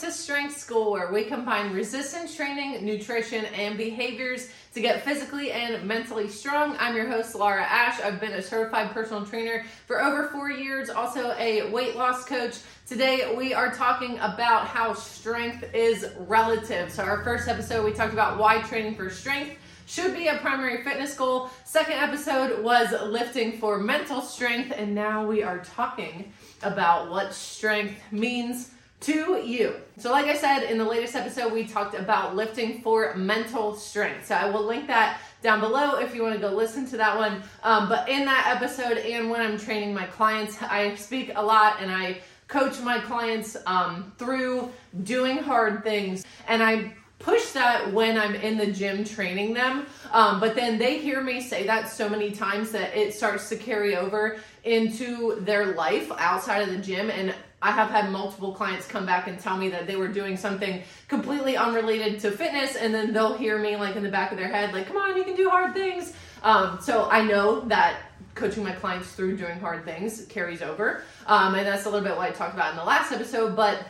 to Strength School, where we combine resistance training, nutrition, and behaviors to get physically and mentally strong. I'm your host, Laura Ash. I've been a certified personal trainer for over four years, also a weight loss coach. Today, we are talking about how strength is relative. So, our first episode, we talked about why training for strength should be a primary fitness goal. Second episode was lifting for mental strength, and now we are talking about what strength means to you. So, like I said in the latest episode, we talked about lifting for mental strength. So, I will link that down below if you want to go listen to that one. Um, but in that episode, and when I'm training my clients, I speak a lot and I coach my clients um, through doing hard things. And I push that when I'm in the gym training them. Um, but then they hear me say that so many times that it starts to carry over into their life outside of the gym. And I have had multiple clients come back and tell me that they were doing something completely unrelated to fitness. And then they'll hear me like in the back of their head, like, come on, you can do hard things. Um, so I know that coaching my clients through doing hard things carries over. Um, and that's a little bit what I talked about in the last episode. But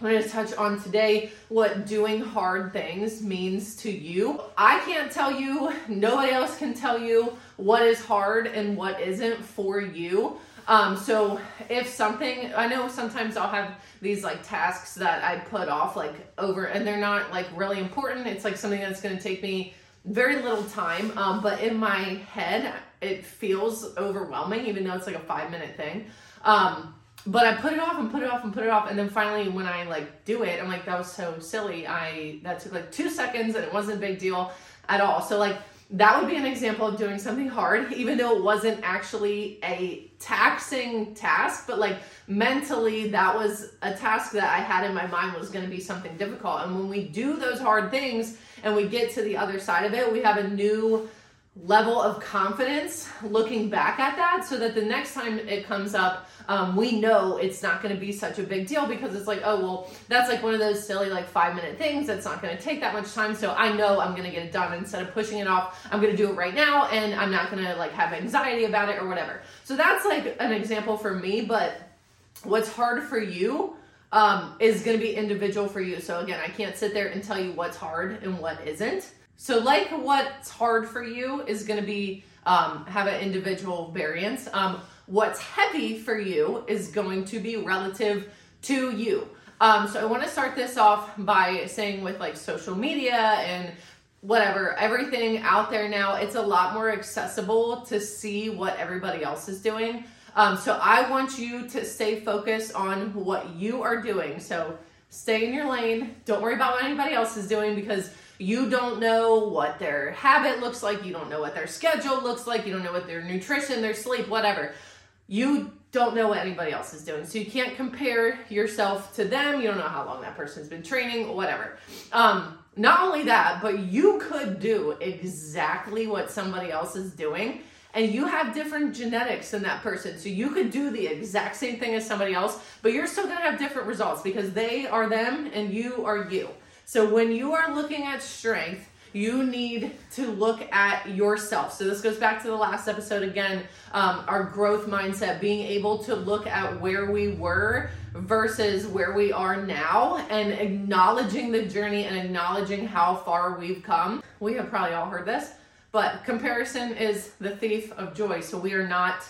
I'm going to touch on today what doing hard things means to you. I can't tell you, nobody else can tell you what is hard and what isn't for you. Um, so if something, I know sometimes I'll have these like tasks that I put off like over, and they're not like really important. It's like something that's going to take me very little time, um, but in my head, it feels overwhelming, even though it's like a five minute thing. Um, but I put it off and put it off and put it off, and then finally, when I like do it, I'm like, that was so silly. I that took like two seconds, and it wasn't a big deal at all. So like that would be an example of doing something hard, even though it wasn't actually a taxing task, but like mentally, that was a task that I had in my mind was going to be something difficult. And when we do those hard things and we get to the other side of it, we have a new level of confidence looking back at that so that the next time it comes up um, we know it's not going to be such a big deal because it's like oh well that's like one of those silly like five minute things that's not going to take that much time. So i know i'm going to get it done. Instead of pushing it off i'm going to do it right now and i'm not going to like have anxiety about it or whatever. So that's like an example for me but what's hard for you um, is going to be individual for you. So again i can't sit there and tell you what's hard and what isn't so, like what's hard for you is going to be um, have an individual variance. Um, what's heavy for you is going to be relative to you. Um, so, I want to start this off by saying with like social media and whatever, everything out there now, it's a lot more accessible to see what everybody else is doing. Um, so, I want you to stay focused on what you are doing. So, stay in your lane. Don't worry about what anybody else is doing because you don't know what their habit looks like, you don't know what their schedule looks like, you don't know what their nutrition, their sleep, whatever. You don't know what anybody else is doing. So you can't compare yourself to them. You don't know how long that person's been training, whatever. Um, not only that, but you could do exactly what somebody else is doing and you have different genetics than that person. So you could do the exact same thing as somebody else, but you're still gonna have different results because they are them and you are you. So when you are looking at strength, you need to look at yourself. So this goes back to the last episode again, um, our growth mindset, being able to look at where we were versus where we are now and acknowledging the journey and acknowledging how far we've come. We have probably all heard this, but comparison is the thief of joy. So we are not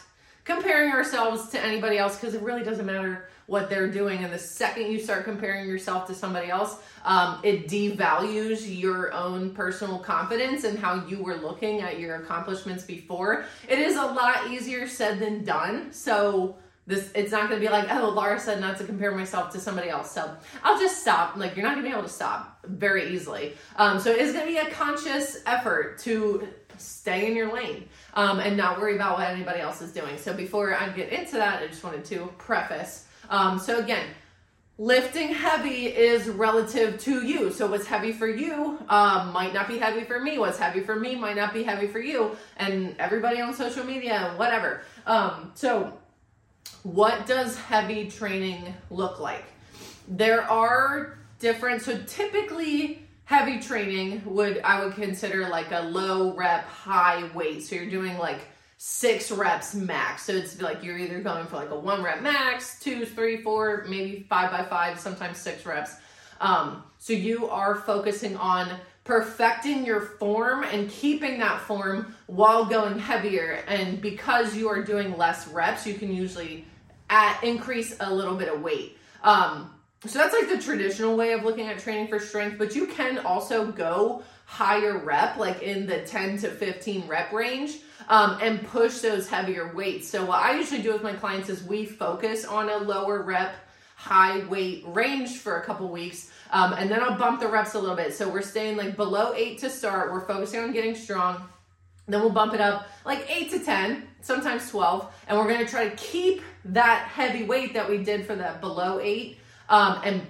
comparing ourselves to anybody else because it really doesn't matter what they're doing. And the second you start comparing yourself to somebody else, um, it devalues your own personal confidence and how you were looking at your accomplishments before. It is a lot easier said than done. So, this it's not going to be like oh laura said not to compare myself to somebody else so i'll just stop like you're not going to be able to stop very easily um, so it's going to be a conscious effort to stay in your lane um, and not worry about what anybody else is doing so before i get into that i just wanted to preface um, so again, lifting heavy is relative to you. So what's heavy for you um, might not be heavy for me. What's heavy for me might not be heavy for you, and everybody on social media, whatever. Um, so what does heavy training look like? There are different. So typically heavy training would I would consider like a low rep, high weight. So you're doing like six reps max. So it's like you're either going for like a one rep max, two, three, four, maybe five by five, sometimes six reps. Um, so you are focusing on perfecting your form and keeping that form while going heavier. And because you are doing less reps, you can usually increase a little bit of weight. Um, so that's like the traditional way of looking at training for strength, but you can also go higher rep, like in the 10 to 15 rep range, um, and push those heavier weights. So, what I usually do with my clients is we focus on a lower rep, high weight range for a couple weeks, um, and then I'll bump the reps a little bit. So, we're staying like below eight to start, we're focusing on getting strong. Then we'll bump it up like eight to 10, sometimes 12, and we're gonna try to keep that heavy weight that we did for that below eight um, and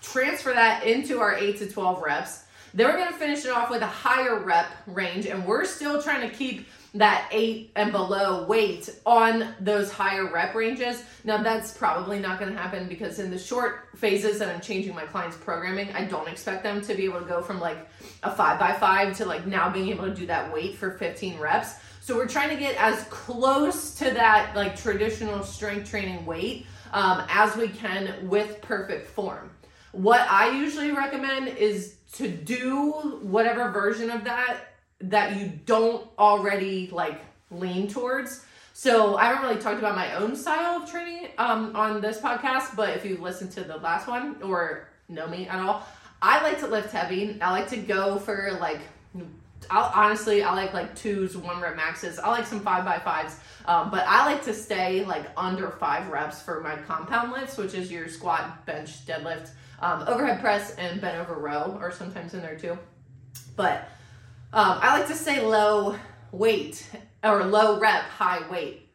transfer that into our eight to 12 reps then we're going to finish it off with a higher rep range, and we're still trying to keep that eight and below weight on those higher rep ranges. Now, that's probably not going to happen because in the short phases that I'm changing my clients' programming, I don't expect them to be able to go from like a five by five to like now being able to do that weight for 15 reps. So we're trying to get as close to that like traditional strength training weight um, as we can with perfect form. What I usually recommend is to do whatever version of that that you don't already like lean towards. So I haven't really talked about my own style of training um, on this podcast, but if you listen to the last one or know me at all, I like to lift heavy. I like to go for like, I'll, honestly, I like like twos, one rep maxes. I like some five by fives, um, but I like to stay like under five reps for my compound lifts, which is your squat, bench, deadlift, um, overhead press and bent over row are sometimes in there too. But um, I like to say low weight or low rep, high weight.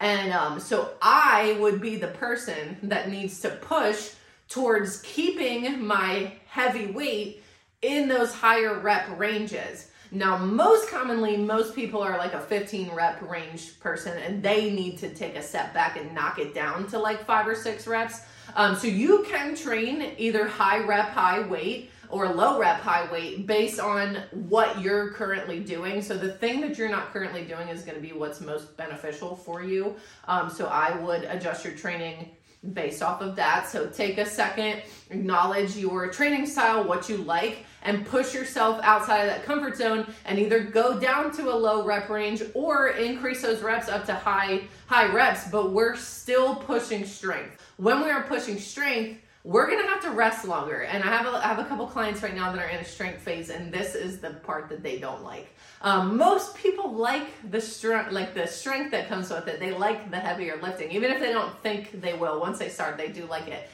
And um, so I would be the person that needs to push towards keeping my heavy weight in those higher rep ranges. Now, most commonly, most people are like a 15 rep range person and they need to take a step back and knock it down to like five or six reps. Um, so you can train either high rep, high weight or low rep, high weight based on what you're currently doing. So the thing that you're not currently doing is going to be what's most beneficial for you. Um, so I would adjust your training based off of that. So take a second, acknowledge your training style, what you like, and push yourself outside of that comfort zone and either go down to a low rep range or increase those reps up to high high reps, but we're still pushing strength. When we are pushing strength, we're gonna have to rest longer. And I have a, I have a couple clients right now that are in a strength phase, and this is the part that they don't like. Um, most people like the strength, like the strength that comes with it. They like the heavier lifting, even if they don't think they will. Once they start, they do like it.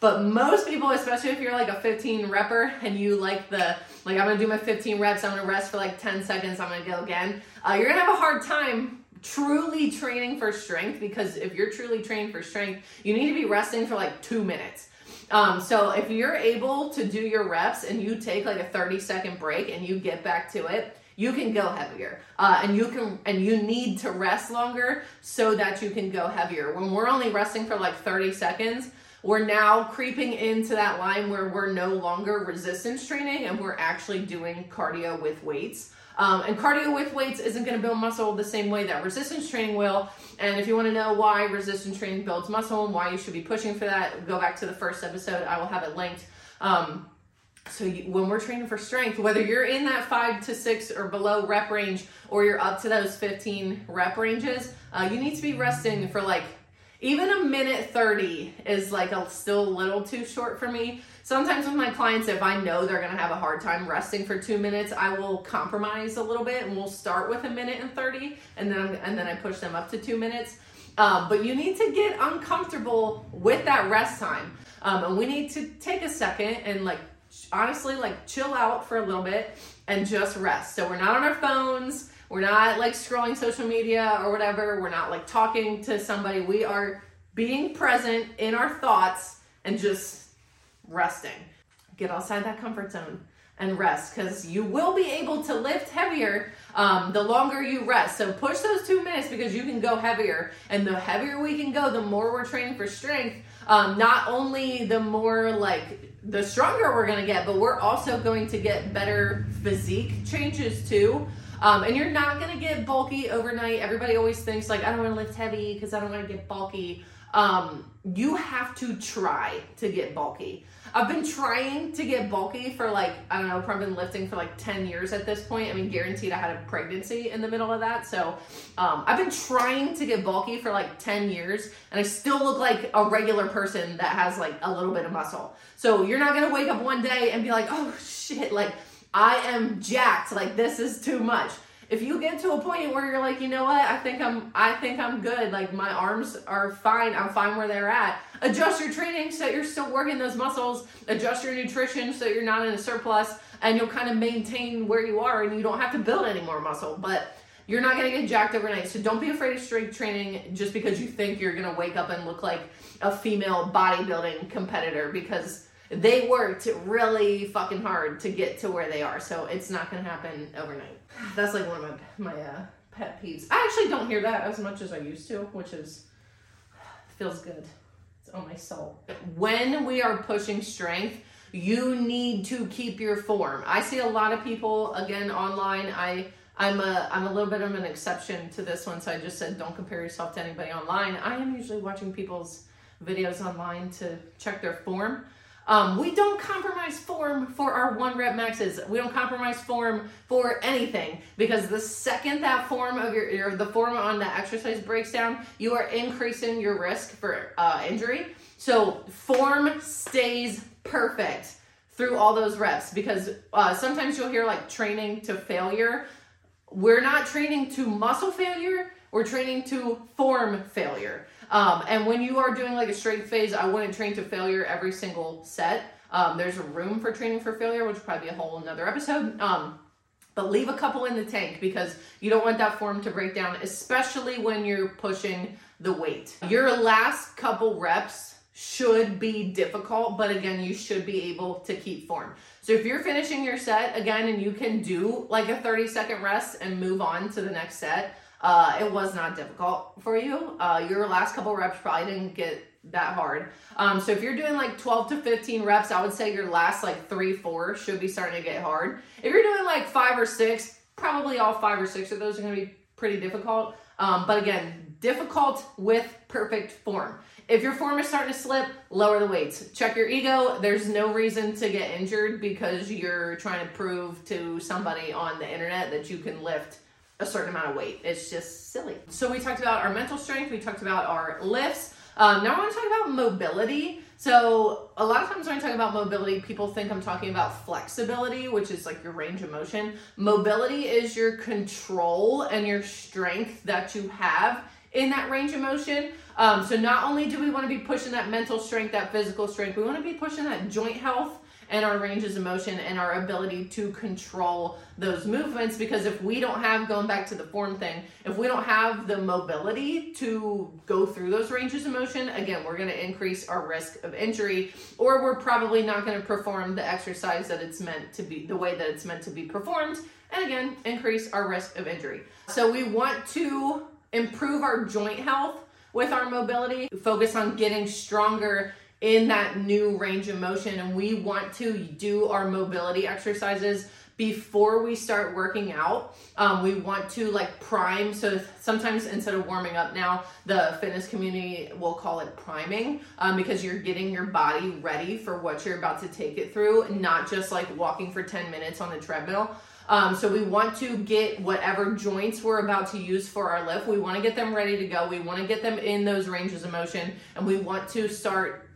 But most people, especially if you're like a 15 repper and you like the, like I'm gonna do my 15 reps, I'm gonna rest for like 10 seconds, I'm gonna go again, uh, you're gonna have a hard time truly training for strength because if you're truly training for strength, you need to be resting for like two minutes. Um, so if you're able to do your reps and you take like a 30 second break and you get back to it, you can go heavier uh, and you can and you need to rest longer so that you can go heavier when we're only resting for like 30 seconds we're now creeping into that line where we're no longer resistance training and we're actually doing cardio with weights. Um, and cardio with weights isn't going to build muscle the same way that resistance training will. And if you want to know why resistance training builds muscle and why you should be pushing for that, go back to the first episode. I will have it linked. Um, so you, when we're training for strength, whether you're in that five to six or below rep range, or you're up to those 15 rep ranges, uh, you need to be resting for like even a minute 30 is like a still a little too short for me. Sometimes with my clients, if I know they're gonna have a hard time resting for two minutes, I will compromise a little bit and we'll start with a minute and 30 and then and then I push them up to two minutes. Um, but you need to get uncomfortable with that rest time. Um, and we need to take a second and like honestly like chill out for a little bit and just rest. So we're not on our phones we're not like scrolling social media or whatever. We're not like talking to somebody. We are being present in our thoughts and just resting. Get outside that comfort zone and rest because you will be able to lift heavier um, the longer you rest. So push those two minutes because you can go heavier. And the heavier we can go, the more we're training for strength. Um, not only the more like the stronger we're going to get, but we're also going to get better physique changes too. Um, and you're not gonna get bulky overnight. Everybody always thinks like I don't want to lift heavy because I don't want to get bulky. Um, you have to try to get bulky. I've been trying to get bulky for like, I don't know, probably been lifting for like 10 years at this point. I mean, guaranteed I had a pregnancy in the middle of that. So um, I've been trying to get bulky for like 10 years and I still look like a regular person that has like a little bit of muscle. So you're not gonna wake up one day and be like, oh shit, like I am jacked. Like this is too much if you get to a point where you're like, you know what, I think I'm, I think I'm good. Like my arms are fine. I'm fine where they're at. Adjust your training so you're still working those muscles. Adjust your nutrition so you're not in a surplus, and you'll kind of maintain where you are, and you don't have to build any more muscle. But you're not gonna get jacked overnight. So don't be afraid of strength training just because you think you're gonna wake up and look like a female bodybuilding competitor because they worked really fucking hard to get to where they are. So it's not gonna happen overnight. That's like one of my my uh, pet peeves. I actually don't hear that as much as I used to, which is feels good. It's on my soul. When we are pushing strength, you need to keep your form. I see a lot of people again online. I I'm a I'm a little bit of an exception to this one, so I just said don't compare yourself to anybody online. I am usually watching people's videos online to check their form. Um, we don't compromise form for our one rep maxes. We don't compromise form for anything because the second that form of your, your the form on the exercise breaks down, you are increasing your risk for uh, injury. So form stays perfect through all those reps because uh, sometimes you'll hear like training to failure. We're not training to muscle failure. We're training to form failure. Um, and when you are doing like a strength phase, I wouldn't train to failure every single set. Um, there's a room for training for failure, which would probably be a whole another episode. Um, but leave a couple in the tank because you don't want that form to break down, especially when you're pushing the weight. Your last couple reps should be difficult, but again, you should be able to keep form. So if you're finishing your set again and you can do like a 30 second rest and move on to the next set, uh, it was not difficult for you. Uh, your last couple reps probably didn't get that hard. Um, so if you're doing like 12 to 15 reps, I would say your last like three, four should be starting to get hard. If you're doing like five or six, probably all five or six of those are going to be pretty difficult. Um, but again, difficult with perfect form. If your form is starting to slip, lower the weights. Check your ego. There's no reason to get injured because you're trying to prove to somebody on the internet that you can lift a certain amount of weight. It's just silly. So we talked about our mental strength, we talked about our lifts. Um, now I want to talk about mobility. So a lot of times when I talk about mobility, people think I'm talking about flexibility, which is like your range of motion. Mobility is your control and your strength that you have in that range of motion. Um, so not only do we want to be pushing that mental strength, that physical strength, we want to be pushing that joint health and our ranges of motion and our ability to control those movements because if we don't have going back to the form thing if we don't have the mobility to go through those ranges of motion again we're going to increase our risk of injury or we're probably not going to perform the exercise that it's meant to be the way that it's meant to be performed and again increase our risk of injury. So we want to improve our joint health with our mobility focus on getting stronger in that new range of motion and we want to do our mobility exercises before we start working out. Um, we want to like prime so sometimes instead of warming up now the fitness community will call it priming um, because you're getting your body ready for what you're about to take it through not just like walking for 10 minutes on the treadmill. Um, so we want to get whatever joints we're about to use for our lift we want to get them ready to go we want to get them in those ranges of motion and we want to start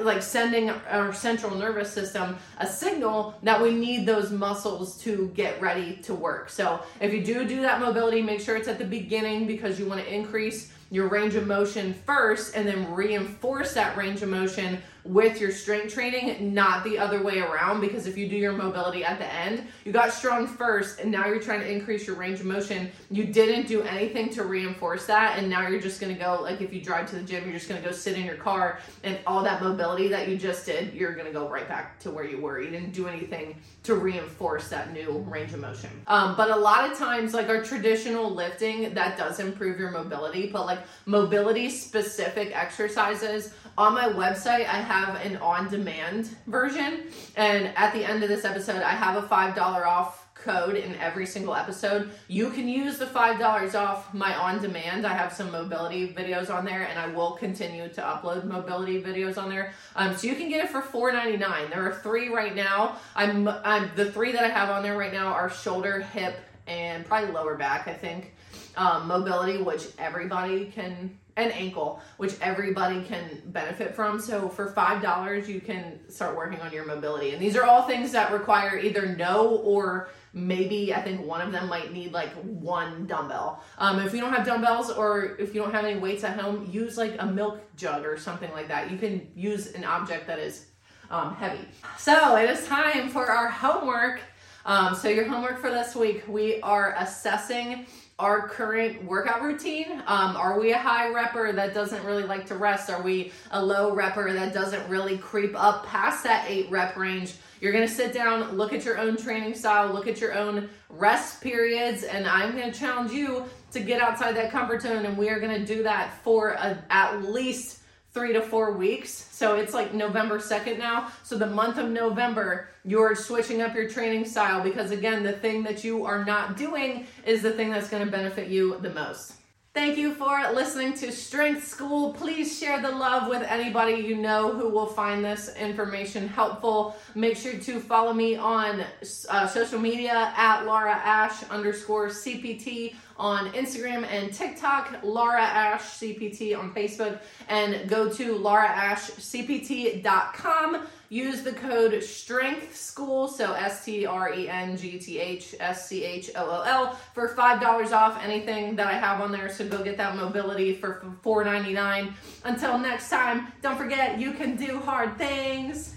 like sending our central nervous system a signal that we need those muscles to get ready to work. So if you do do that mobility, make sure it's at the beginning because you want to increase your range of motion first and then reinforce that range of motion with your strength training, not the other way around. Because if you do your mobility at the end, you got strong first and now you're trying to increase your range of motion. You didn't do anything to reinforce that. And now you're just gonna go, like if you drive to the gym, you're just gonna go sit in your car and all that mobility that you just did, you're gonna go right back to where you were. You didn't do anything to reinforce that new range of motion. Um, but a lot of times, like our traditional lifting, that does improve your mobility, but like mobility specific exercises on my website, I have an on demand version. And at the end of this episode, I have a $5 off code in every single episode, you can use the $5 off my on demand. I have some mobility videos on there and I will continue to upload mobility videos on there. Um, so you can get it for $4.99. There are three right now. I'm, I'm the three that I have on there right now are shoulder, hip, and probably lower back, I think. Um, mobility, which everybody can and ankle, which everybody can benefit from. So for five dollars, you can start working on your mobility. And these are all things that require either no or maybe I think one of them might need like one dumbbell. Um, if you don't have dumbbells or if you don't have any weights at home, use like a milk jug or something like that. You can use an object that is um, heavy. So it is time for our homework. Um, so your homework for this week, we are assessing our current workout routine. Um, are we a high repper that doesn't really like to rest? Are we a low repper that doesn't really creep up past that eight rep range? You're gonna sit down, look at your own training style, look at your own rest periods, and I'm gonna challenge you to get outside that comfort zone. And we are gonna do that for a, at least three to four weeks. So it's like November 2nd now. So the month of November, you're switching up your training style because, again, the thing that you are not doing is the thing that's going to benefit you the most. Thank you for listening to Strength School. Please share the love with anybody you know who will find this information helpful. Make sure to follow me on uh, social media at Laura Ash underscore CPT on Instagram and TikTok, Laura Ash CPT on Facebook, and go to lauraashcpt.com. Use the code Strength School, so S T R E N G T H S C H O O L, for $5 off anything that I have on there. So go get that mobility for $4.99. Until next time, don't forget you can do hard things.